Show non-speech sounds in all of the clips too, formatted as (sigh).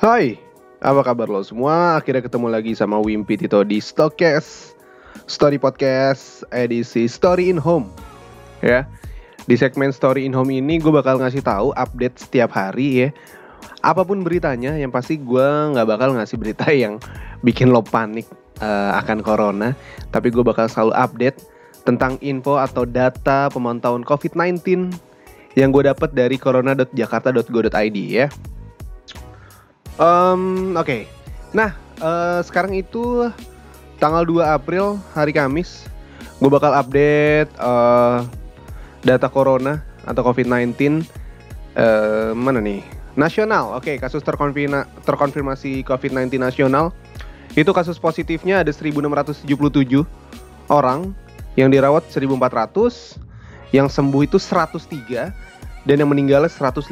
Hai, apa kabar lo semua? Akhirnya ketemu lagi sama Wimpi Tito di Stokes Story Podcast edisi Story in Home. Ya, di segmen Story in Home ini gue bakal ngasih tahu update setiap hari ya. Apa pun beritanya, yang pasti gue nggak bakal ngasih berita (laughs) yang bikin lo panik uh, akan corona. Tapi gue bakal selalu update tentang info atau data pemantauan COVID-19 yang gue dapat dari corona.jakarta.go.id ya Um, Oke, okay. nah uh, sekarang itu tanggal 2 April hari Kamis, gue bakal update uh, data corona atau COVID-19 uh, mana nih? Nasional, oke okay, kasus terkonfirma, terkonfirmasi COVID-19 nasional itu kasus positifnya ada 1677 orang, yang dirawat 1400, yang sembuh itu 103 dan yang meninggal 157.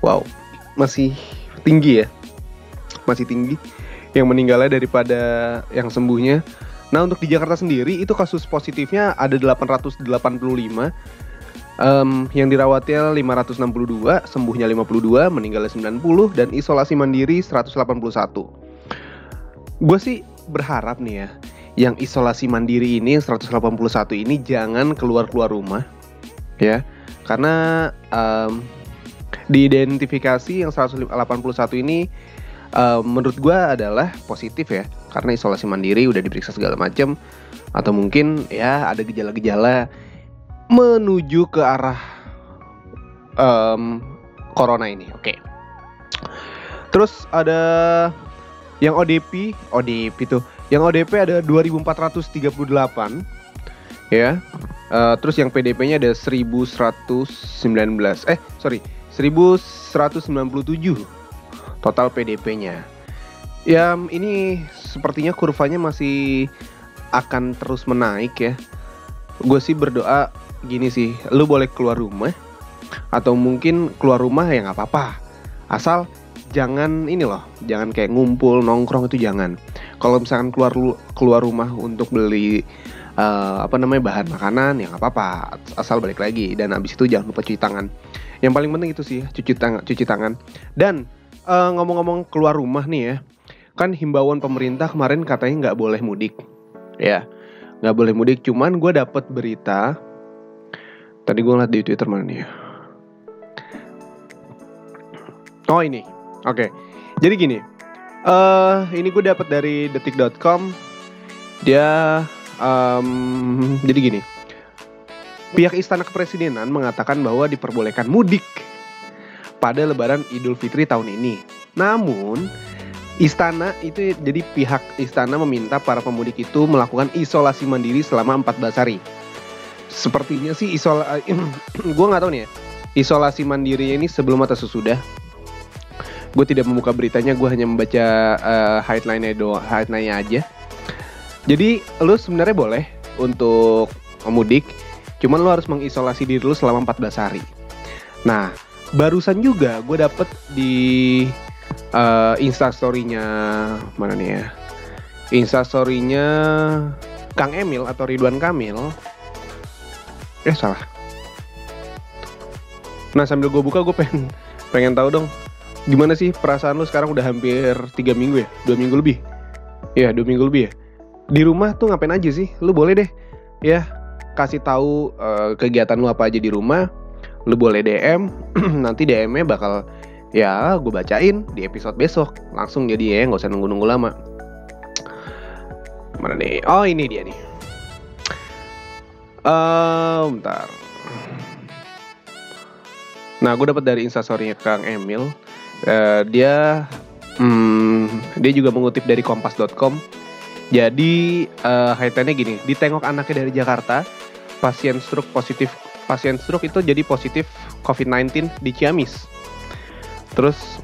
Wow, masih tinggi ya. Masih tinggi. Yang meninggalnya daripada yang sembuhnya. Nah untuk di Jakarta sendiri itu kasus positifnya ada 885 um, yang dirawatnya 562 sembuhnya 52 meninggalnya 90 dan isolasi mandiri 181 gue sih berharap nih ya yang isolasi mandiri ini 181 ini jangan keluar-keluar rumah ya. Karena um, diidentifikasi yang 181 ini uh, menurut gue adalah positif ya. Karena isolasi mandiri udah diperiksa segala macam atau mungkin ya ada gejala-gejala menuju ke arah um, corona ini. Oke. Okay. terus ada yang ODP ODP tuh. Yang ODP ada 2438 ya. Uh, terus yang PDP-nya ada 1119 eh sorry 1197 total PDP-nya. Ya, ini sepertinya kurvanya masih akan terus menaik ya. Gue sih berdoa gini sih, lu boleh keluar rumah atau mungkin keluar rumah ya nggak apa-apa. Asal jangan ini loh, jangan kayak ngumpul nongkrong itu jangan. Kalau misalkan keluar keluar rumah untuk beli uh, apa namanya bahan makanan ya nggak apa-apa, asal balik lagi dan abis itu jangan lupa cuci tangan yang paling penting itu sih cuci tangan cuci tangan. Dan uh, ngomong-ngomong keluar rumah nih ya kan himbauan pemerintah kemarin katanya nggak boleh mudik. Ya nggak boleh mudik. Cuman gue dapet berita tadi gue ngeliat di twitter mana nih ya? Oh ini. Oke. Okay. jadi gini uh, ini gue dapet dari detik.com dia um, jadi gini Pihak Istana Kepresidenan mengatakan bahwa diperbolehkan mudik pada Lebaran Idul Fitri tahun ini. Namun, Istana itu jadi pihak istana meminta para pemudik itu melakukan isolasi mandiri selama 14 hari. Sepertinya sih isola (clears throat) gue nggak tahu nih ya. Isolasi mandiri ini sebelum atau sesudah. Gue tidak membuka beritanya, gue hanya membaca uh, headline-nya doang, headline-nya aja. Jadi lu sebenarnya boleh untuk mudik Cuman lo harus mengisolasi diri lo selama 14 hari. Nah, barusan juga gue dapet di uh, instastorynya mana nih ya? Instastorynya Kang Emil atau Ridwan Kamil. Eh salah. Nah sambil gue buka gue pengen pengen tahu dong gimana sih perasaan lo sekarang udah hampir tiga minggu ya, dua minggu lebih. Ya dua minggu lebih ya. Di rumah tuh ngapain aja sih? Lu boleh deh ya kasih tahu uh, kegiatan lu apa aja di rumah lu boleh DM (clears throat) nanti DM-nya bakal ya gue bacain di episode besok. Langsung jadi ya nggak usah nunggu-nunggu lama. Mana nih? Oh ini dia nih. Uh, bentar. Nah gue dapat dari instastorynya kang Emil. Uh, dia hmm, dia juga mengutip dari kompas.com jadi uh, headline gini, ditengok anaknya dari Jakarta, pasien stroke positif pasien stroke itu jadi positif COVID-19 di Ciamis. Terus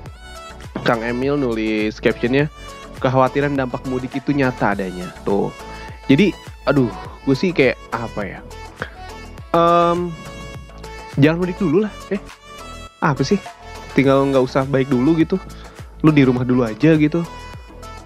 Kang Emil nulis captionnya kekhawatiran dampak mudik itu nyata adanya tuh. Jadi aduh gue sih kayak apa ya? Um, jangan mudik dulu lah. Eh apa sih? Tinggal nggak usah baik dulu gitu. Lu di rumah dulu aja gitu.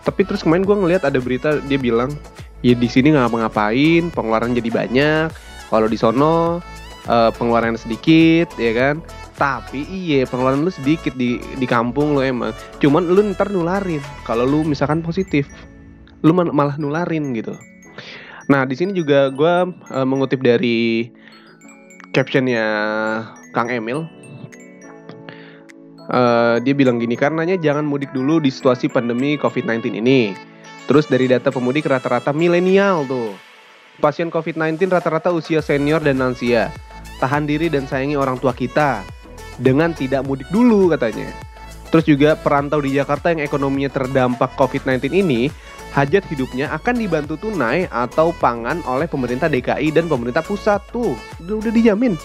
Tapi terus kemarin gue ngeliat ada berita dia bilang ya di sini nggak ngapa-ngapain, pengeluaran jadi banyak, kalau di sono uh, pengeluaran sedikit ya kan Tapi iya pengeluaran lu sedikit di di kampung lu emang. Cuman lu ntar nularin kalau lu misalkan positif. Lu malah nularin gitu. Nah, di sini juga gue uh, mengutip dari captionnya Kang Emil. Uh, dia bilang gini, karenanya jangan mudik dulu di situasi pandemi COVID-19 ini. Terus dari data pemudik rata-rata milenial tuh. Pasien COVID-19 rata-rata usia senior dan lansia. Tahan diri dan sayangi orang tua kita dengan tidak mudik dulu katanya. Terus juga perantau di Jakarta yang ekonominya terdampak COVID-19 ini hajat hidupnya akan dibantu tunai atau pangan oleh pemerintah DKI dan pemerintah pusat tuh udah, udah dijamin.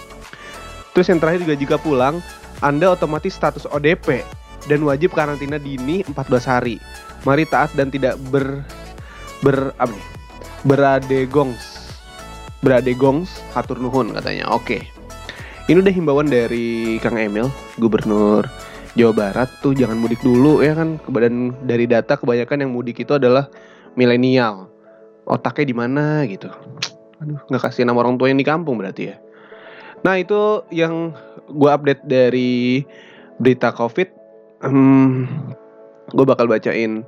Terus yang terakhir juga jika pulang, Anda otomatis status ODP dan wajib karantina dini 14 hari. Mari taat dan tidak ber ber apa nih? Beradegongs. Beradegongs hatur nuhun katanya. Oke. Ini udah himbauan dari Kang Emil, Gubernur Jawa Barat tuh jangan mudik dulu ya kan kebadan dari data kebanyakan yang mudik itu adalah milenial otaknya di mana gitu aduh nggak kasih nama orang tua yang di kampung berarti ya nah itu yang gue update dari berita covid hmm, gue bakal bacain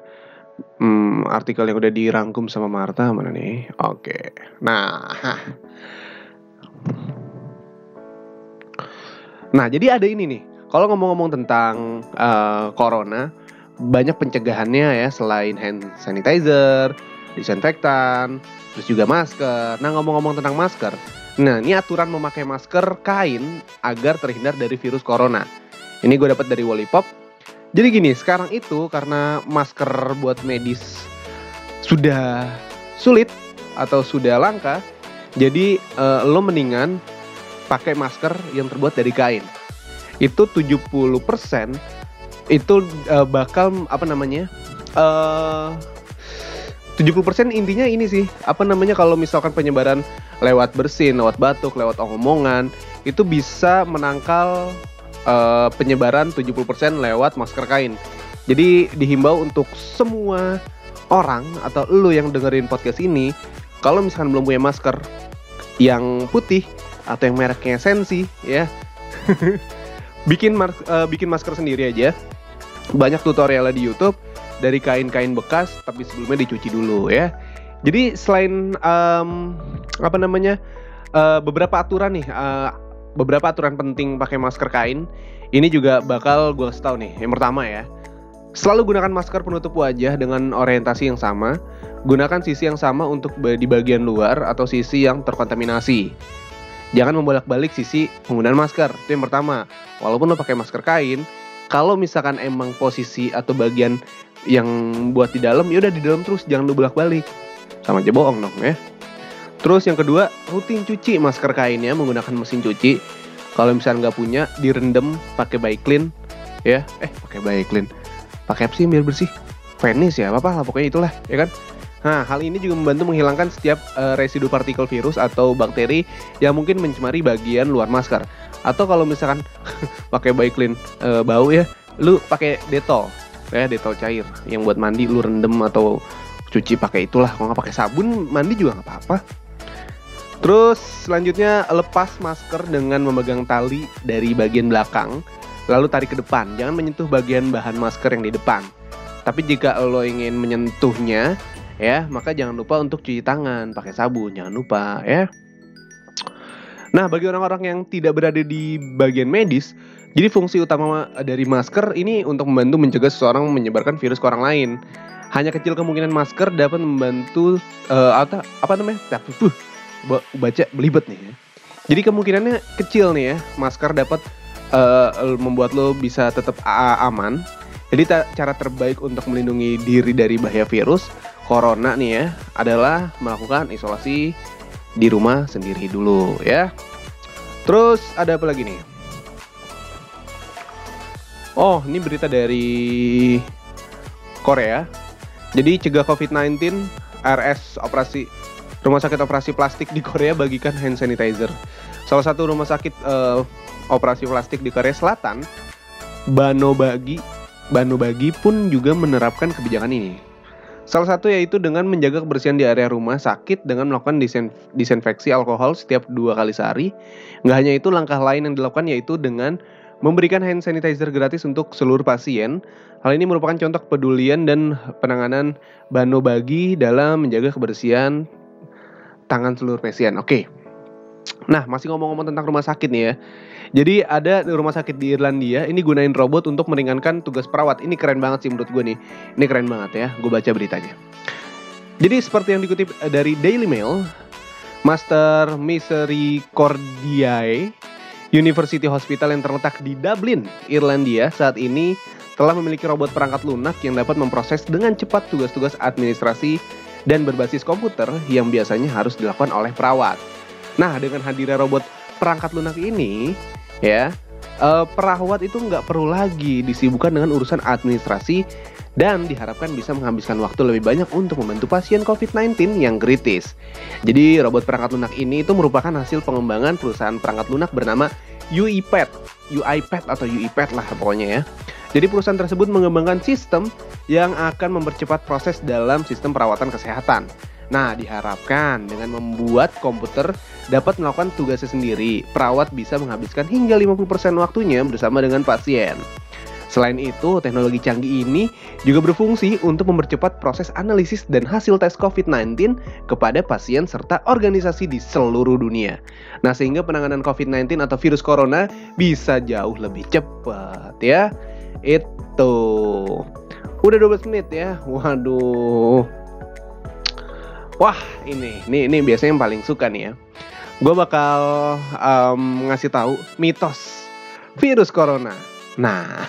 hmm, artikel yang udah dirangkum sama Marta mana nih? Oke. Nah nah jadi ada ini nih. Kalau ngomong-ngomong tentang uh, corona, banyak pencegahannya ya selain hand sanitizer, disinfektan, terus juga masker. Nah ngomong-ngomong tentang masker, nah ini aturan memakai masker kain agar terhindar dari virus corona. Ini gue dapat dari Wallipop. Jadi gini, sekarang itu karena masker buat medis sudah sulit atau sudah langka, jadi uh, lo mendingan pakai masker yang terbuat dari kain itu 70% itu uh, bakal apa namanya? Uh, 70% intinya ini sih, apa namanya kalau misalkan penyebaran lewat bersin, lewat batuk, lewat omongan, itu bisa menangkal uh, penyebaran 70% lewat masker kain. Jadi dihimbau untuk semua orang atau lu yang dengerin podcast ini, kalau misalkan belum punya masker yang putih atau yang mereknya Sensi ya. (laughs) bikin uh, bikin masker sendiri aja banyak tutorialnya di YouTube dari kain-kain bekas tapi sebelumnya dicuci dulu ya jadi selain um, apa namanya uh, beberapa aturan nih uh, beberapa aturan penting pakai masker kain ini juga bakal gue kasih tahu nih yang pertama ya selalu gunakan masker penutup wajah dengan orientasi yang sama gunakan sisi yang sama untuk di bagian luar atau sisi yang terkontaminasi jangan membolak-balik sisi penggunaan masker. Itu yang pertama. Walaupun lo pakai masker kain, kalau misalkan emang posisi atau bagian yang buat di dalam, ya udah di dalam terus, jangan lo bolak-balik. Sama aja bohong dong ya. Terus yang kedua, rutin cuci masker kainnya menggunakan mesin cuci. Kalau misalnya nggak punya, direndam pakai Baiklin, ya. Eh, pakai Baiklin. Pakai apa sih biar bersih? Venice ya, apa lah pokoknya itulah, ya kan? Nah, hal ini juga membantu menghilangkan setiap uh, residu partikel virus atau bakteri yang mungkin mencemari bagian luar masker. Atau kalau misalkan (laughs) pakai Baiklin uh, bau ya, lu pakai Detol, ya Detol cair yang buat mandi lu rendem atau cuci pakai itulah. Kalau nggak pakai sabun mandi juga nggak apa-apa. Terus selanjutnya lepas masker dengan memegang tali dari bagian belakang, lalu tarik ke depan. Jangan menyentuh bagian bahan masker yang di depan. Tapi jika lo ingin menyentuhnya, ya maka jangan lupa untuk cuci tangan pakai sabun jangan lupa ya nah bagi orang-orang yang tidak berada di bagian medis jadi fungsi utama dari masker ini untuk membantu mencegah seseorang menyebarkan virus ke orang lain hanya kecil kemungkinan masker dapat membantu uh, apa apa namanya uh, baca belibet nih ya. jadi kemungkinannya kecil nih ya masker dapat uh, membuat lo bisa tetap aman jadi cara terbaik untuk melindungi diri dari bahaya virus corona nih ya adalah melakukan isolasi di rumah sendiri dulu ya. Terus ada apa lagi nih? Oh, ini berita dari Korea. Jadi cegah COVID-19, RS operasi Rumah Sakit Operasi Plastik di Korea bagikan hand sanitizer. Salah satu rumah sakit uh, operasi plastik di Korea Selatan, Banobagi, Banobagi pun juga menerapkan kebijakan ini. Salah satu yaitu dengan menjaga kebersihan di area rumah sakit dengan melakukan disinfeksi alkohol setiap dua kali sehari. Nggak hanya itu, langkah lain yang dilakukan yaitu dengan memberikan hand sanitizer gratis untuk seluruh pasien. Hal ini merupakan contoh kepedulian dan penanganan Bano Bagi dalam menjaga kebersihan tangan seluruh pasien. Oke. Nah, masih ngomong-ngomong tentang rumah sakit nih ya. Jadi ada rumah sakit di Irlandia ini gunain robot untuk meringankan tugas perawat. Ini keren banget sih menurut gue nih. Ini keren banget ya. Gue baca beritanya. Jadi seperti yang dikutip dari Daily Mail, Master Misericordiae University Hospital yang terletak di Dublin, Irlandia saat ini telah memiliki robot perangkat lunak yang dapat memproses dengan cepat tugas-tugas administrasi dan berbasis komputer yang biasanya harus dilakukan oleh perawat. Nah, dengan hadirnya robot perangkat lunak ini, ya uh, perawat itu nggak perlu lagi disibukkan dengan urusan administrasi dan diharapkan bisa menghabiskan waktu lebih banyak untuk membantu pasien COVID-19 yang kritis. Jadi robot perangkat lunak ini itu merupakan hasil pengembangan perusahaan perangkat lunak bernama UiPath, UiPath atau UiPath lah pokoknya ya. Jadi perusahaan tersebut mengembangkan sistem yang akan mempercepat proses dalam sistem perawatan kesehatan. Nah, diharapkan dengan membuat komputer dapat melakukan tugasnya sendiri, perawat bisa menghabiskan hingga 50% waktunya bersama dengan pasien. Selain itu, teknologi canggih ini juga berfungsi untuk mempercepat proses analisis dan hasil tes COVID-19 kepada pasien serta organisasi di seluruh dunia. Nah, sehingga penanganan COVID-19 atau virus corona bisa jauh lebih cepat ya. Itu. Udah 12 menit ya. Waduh. Wah, ini, ini, ini biasanya yang paling suka nih ya. Gue bakal um, ngasih tahu mitos virus corona. Nah,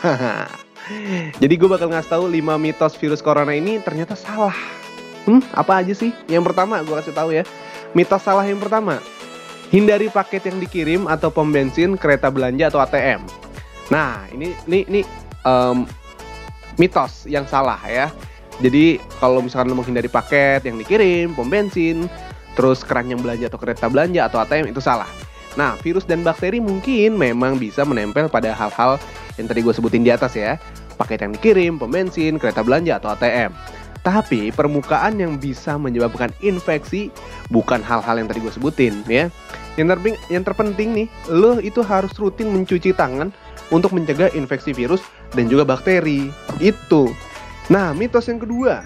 (laughs) jadi gue bakal ngasih tahu 5 mitos virus corona ini ternyata salah. Hmm, apa aja sih? Yang pertama gue kasih tahu ya. Mitos salah yang pertama. Hindari paket yang dikirim atau pom bensin, kereta belanja atau ATM. Nah, ini ini ini um, mitos yang salah ya. Jadi kalau misalkan lo menghindari paket yang dikirim, pom bensin, terus keranjang belanja atau kereta belanja atau ATM itu salah. Nah, virus dan bakteri mungkin memang bisa menempel pada hal-hal yang tadi gue sebutin di atas ya. Paket yang dikirim, pom kereta belanja atau ATM. Tapi permukaan yang bisa menyebabkan infeksi bukan hal-hal yang tadi gue sebutin ya. Yang terpenting, yang terpenting nih, lo itu harus rutin mencuci tangan untuk mencegah infeksi virus dan juga bakteri. Itu. Nah, mitos yang kedua.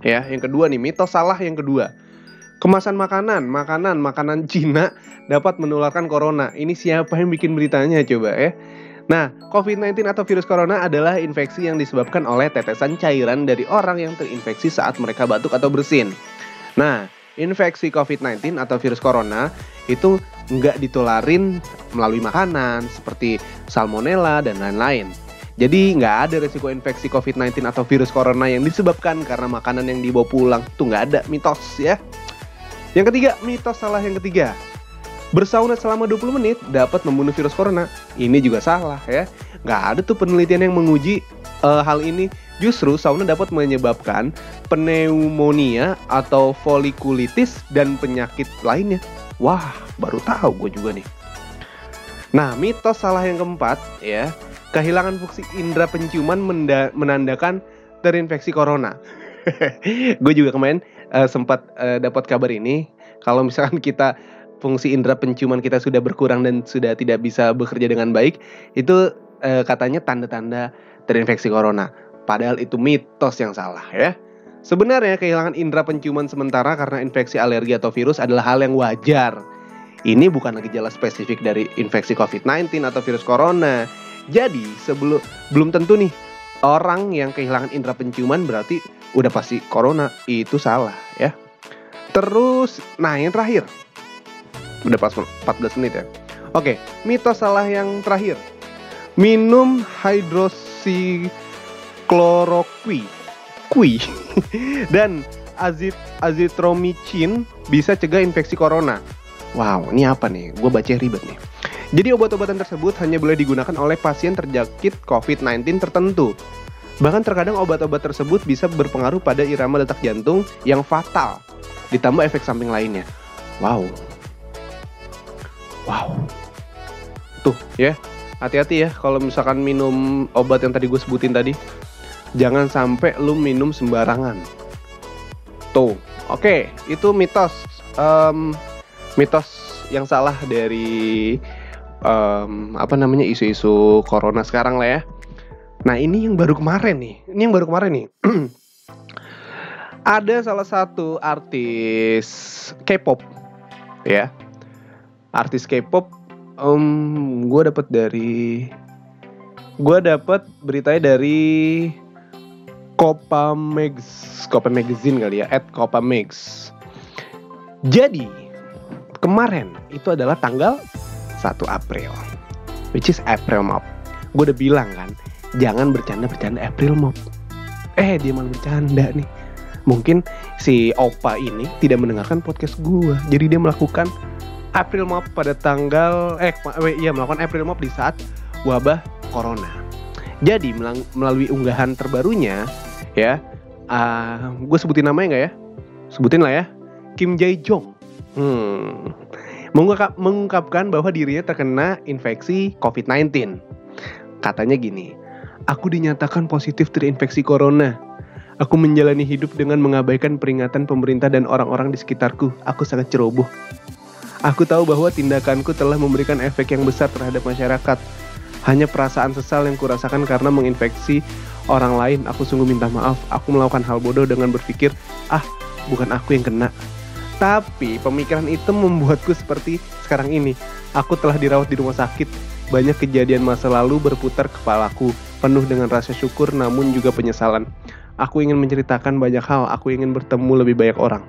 Ya, yang kedua nih, mitos salah yang kedua. Kemasan makanan, makanan, makanan Cina dapat menularkan corona. Ini siapa yang bikin beritanya coba ya? Nah, COVID-19 atau virus corona adalah infeksi yang disebabkan oleh tetesan cairan dari orang yang terinfeksi saat mereka batuk atau bersin. Nah, infeksi COVID-19 atau virus corona itu nggak ditularin melalui makanan seperti salmonella dan lain-lain. Jadi nggak ada resiko infeksi COVID-19 atau virus corona yang disebabkan karena makanan yang dibawa pulang. Tuh nggak ada mitos ya. Yang ketiga, mitos salah yang ketiga. Bersauna selama 20 menit dapat membunuh virus corona. Ini juga salah ya. Nggak ada tuh penelitian yang menguji uh, hal ini. Justru sauna dapat menyebabkan pneumonia atau folikulitis dan penyakit lainnya. Wah, baru tahu gue juga nih. Nah, mitos salah yang keempat ya Kehilangan fungsi indera penciuman menandakan terinfeksi corona. (laughs) gue juga kemarin uh, sempat uh, dapat kabar ini kalau misalkan kita fungsi indera penciuman kita sudah berkurang dan sudah tidak bisa bekerja dengan baik, itu uh, katanya tanda-tanda terinfeksi corona. Padahal itu mitos yang salah ya. Sebenarnya kehilangan indera penciuman sementara karena infeksi alergi atau virus adalah hal yang wajar. Ini bukan gejala spesifik dari infeksi COVID-19 atau virus corona. Jadi sebelum belum tentu nih orang yang kehilangan indera penciuman berarti udah pasti corona itu salah ya. Terus nah yang terakhir udah pas 14 menit ya. Oke, mitos salah yang terakhir. Minum hidroksikloroquine kui (laughs) dan azit azitromicin bisa cegah infeksi corona. Wow, ini apa nih? Gue baca ribet nih. Jadi obat-obatan tersebut hanya boleh digunakan oleh pasien terjangkit COVID-19 tertentu. Bahkan terkadang obat-obat tersebut bisa berpengaruh pada irama detak jantung yang fatal, ditambah efek samping lainnya. Wow. Wow. Tuh ya, hati-hati ya kalau misalkan minum obat yang tadi gue sebutin tadi. Jangan sampai lu minum sembarangan. Tuh, oke, itu mitos. Um, mitos yang salah dari um, apa namanya isu-isu corona sekarang lah ya. Nah ini yang baru kemarin nih, ini yang baru kemarin nih. (clears throat) Ada salah satu artis K-pop, ya, artis K-pop. Um, gue dapat dari, gue dapat beritanya dari Copa Mags, Copa Magazine kali ya, at Copa Mags. Jadi kemarin itu adalah tanggal 1 April which is April Mop gue udah bilang kan jangan bercanda-bercanda April Mop eh dia malah bercanda nih mungkin si Opa ini tidak mendengarkan podcast gue jadi dia melakukan April Mop pada tanggal eh iya melakukan April Mop di saat wabah corona jadi melalui unggahan terbarunya ya uh, gue sebutin namanya nggak ya sebutin lah ya Kim Jae Jong hmm mengungkap, mengungkapkan bahwa dirinya terkena infeksi COVID-19. Katanya gini, aku dinyatakan positif terinfeksi corona. Aku menjalani hidup dengan mengabaikan peringatan pemerintah dan orang-orang di sekitarku. Aku sangat ceroboh. Aku tahu bahwa tindakanku telah memberikan efek yang besar terhadap masyarakat. Hanya perasaan sesal yang kurasakan karena menginfeksi orang lain. Aku sungguh minta maaf. Aku melakukan hal bodoh dengan berpikir, ah, bukan aku yang kena. Tapi pemikiran itu membuatku seperti sekarang ini. Aku telah dirawat di rumah sakit. Banyak kejadian masa lalu berputar kepalaku, penuh dengan rasa syukur namun juga penyesalan. Aku ingin menceritakan banyak hal, aku ingin bertemu lebih banyak orang.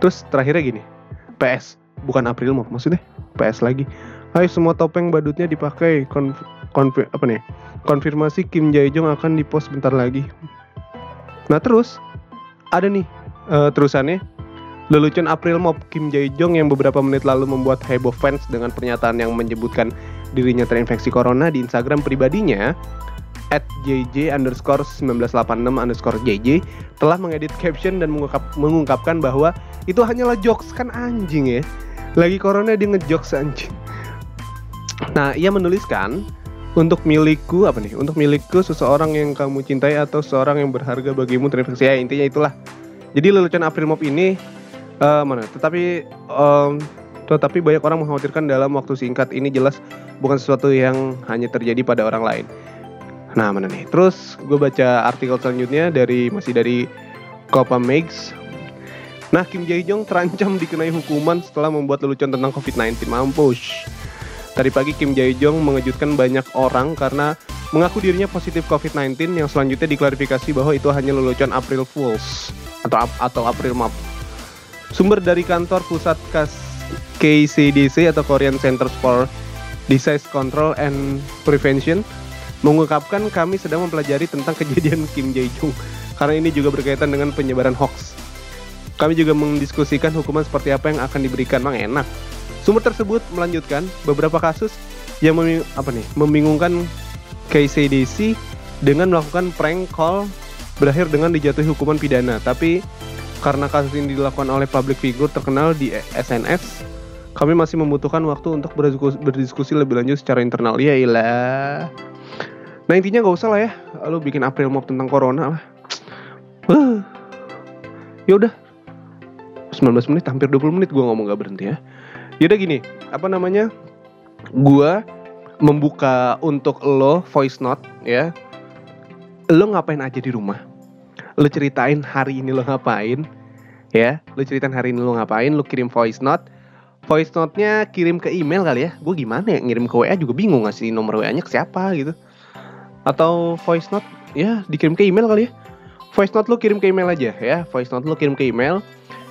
Terus terakhirnya gini, PS, bukan April mau maksudnya PS lagi. Hai semua topeng badutnya dipakai. Konf, konf apa nih? Konfirmasi Kim Jae Jong akan dipost bentar lagi. Nah terus ada nih uh, terusannya Lelucon April Mop Kim Jae Jong yang beberapa menit lalu membuat heboh fans dengan pernyataan yang menyebutkan dirinya terinfeksi corona di Instagram pribadinya at JJ underscore 1986 underscore telah mengedit caption dan mengungkap, mengungkapkan bahwa itu hanyalah jokes kan anjing ya lagi corona dia ngejokes anjing. Nah ia menuliskan untuk milikku apa nih? Untuk milikku seseorang yang kamu cintai atau seseorang yang berharga bagimu terinfeksi. Ya intinya itulah. Jadi lelucon April Mop ini uh, mana? Tetapi um, tetapi banyak orang mengkhawatirkan dalam waktu singkat. Ini jelas bukan sesuatu yang hanya terjadi pada orang lain. Nah mana nih? Terus gue baca artikel selanjutnya dari masih dari Copa Megs Nah, Kim Jae Jong terancam dikenai hukuman setelah membuat lelucon tentang COVID-19. Mampus. Tadi pagi Kim Jae Jong mengejutkan banyak orang karena mengaku dirinya positif COVID-19 yang selanjutnya diklarifikasi bahwa itu hanya lelucon April Fools atau atau April Mop. Sumber dari kantor pusat kas KCDC atau Korean Center for Disease Control and Prevention mengungkapkan kami sedang mempelajari tentang kejadian Kim Jae Jong karena ini juga berkaitan dengan penyebaran hoax. Kami juga mendiskusikan hukuman seperti apa yang akan diberikan, mang enak. Sumber tersebut melanjutkan beberapa kasus yang memi apa nih, membingungkan KCDC dengan melakukan prank call berakhir dengan dijatuhi hukuman pidana. Tapi karena kasus ini dilakukan oleh public figure terkenal di SNS, kami masih membutuhkan waktu untuk berdiskusi, lebih lanjut secara internal. Ya ilah. Nah intinya gak usah lah ya, lu bikin April Mop tentang corona lah. Uh. Ya udah. 19 menit, hampir 20 menit gue ngomong gak berhenti ya. Yaudah gini, apa namanya? Gue membuka untuk lo voice note ya. Lo ngapain aja di rumah? lu ceritain hari ini lu ngapain ya lu ceritain hari ini lu ngapain lu kirim voice note voice note-nya kirim ke email kali ya gue gimana ya ngirim ke WA juga bingung ngasih nomor WA-nya ke siapa gitu atau voice note ya dikirim ke email kali ya voice note lu kirim ke email aja ya voice note lu kirim ke email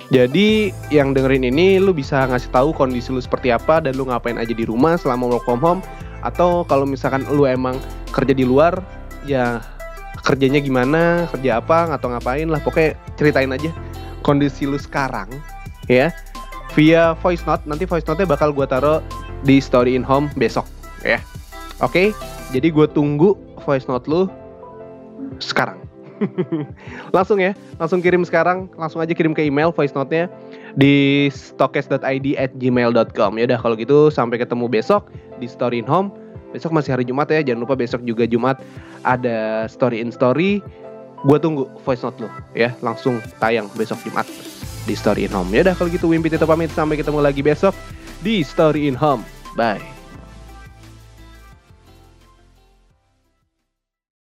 jadi yang dengerin ini lu bisa ngasih tahu kondisi lu seperti apa dan lu ngapain aja di rumah selama work from home. Atau kalau misalkan lu emang kerja di luar ya kerjanya gimana kerja apa atau ngapain lah pokoknya ceritain aja kondisi lu sekarang ya. Via voice note nanti voice note-nya bakal gue taruh di story in home besok ya. Oke? Jadi gue tunggu voice note lu sekarang (laughs) langsung ya langsung kirim sekarang langsung aja kirim ke email voice note-nya di stokes.id at gmail.com ya udah kalau gitu sampai ketemu besok di story in home. Besok masih hari Jumat ya jangan lupa besok juga Jumat ada story in story. Gue tunggu voice note lo ya langsung tayang besok Jumat di story in home. Ya udah kalau gitu Wimpi tetap pamit sampai ketemu lagi besok di story in home. Bye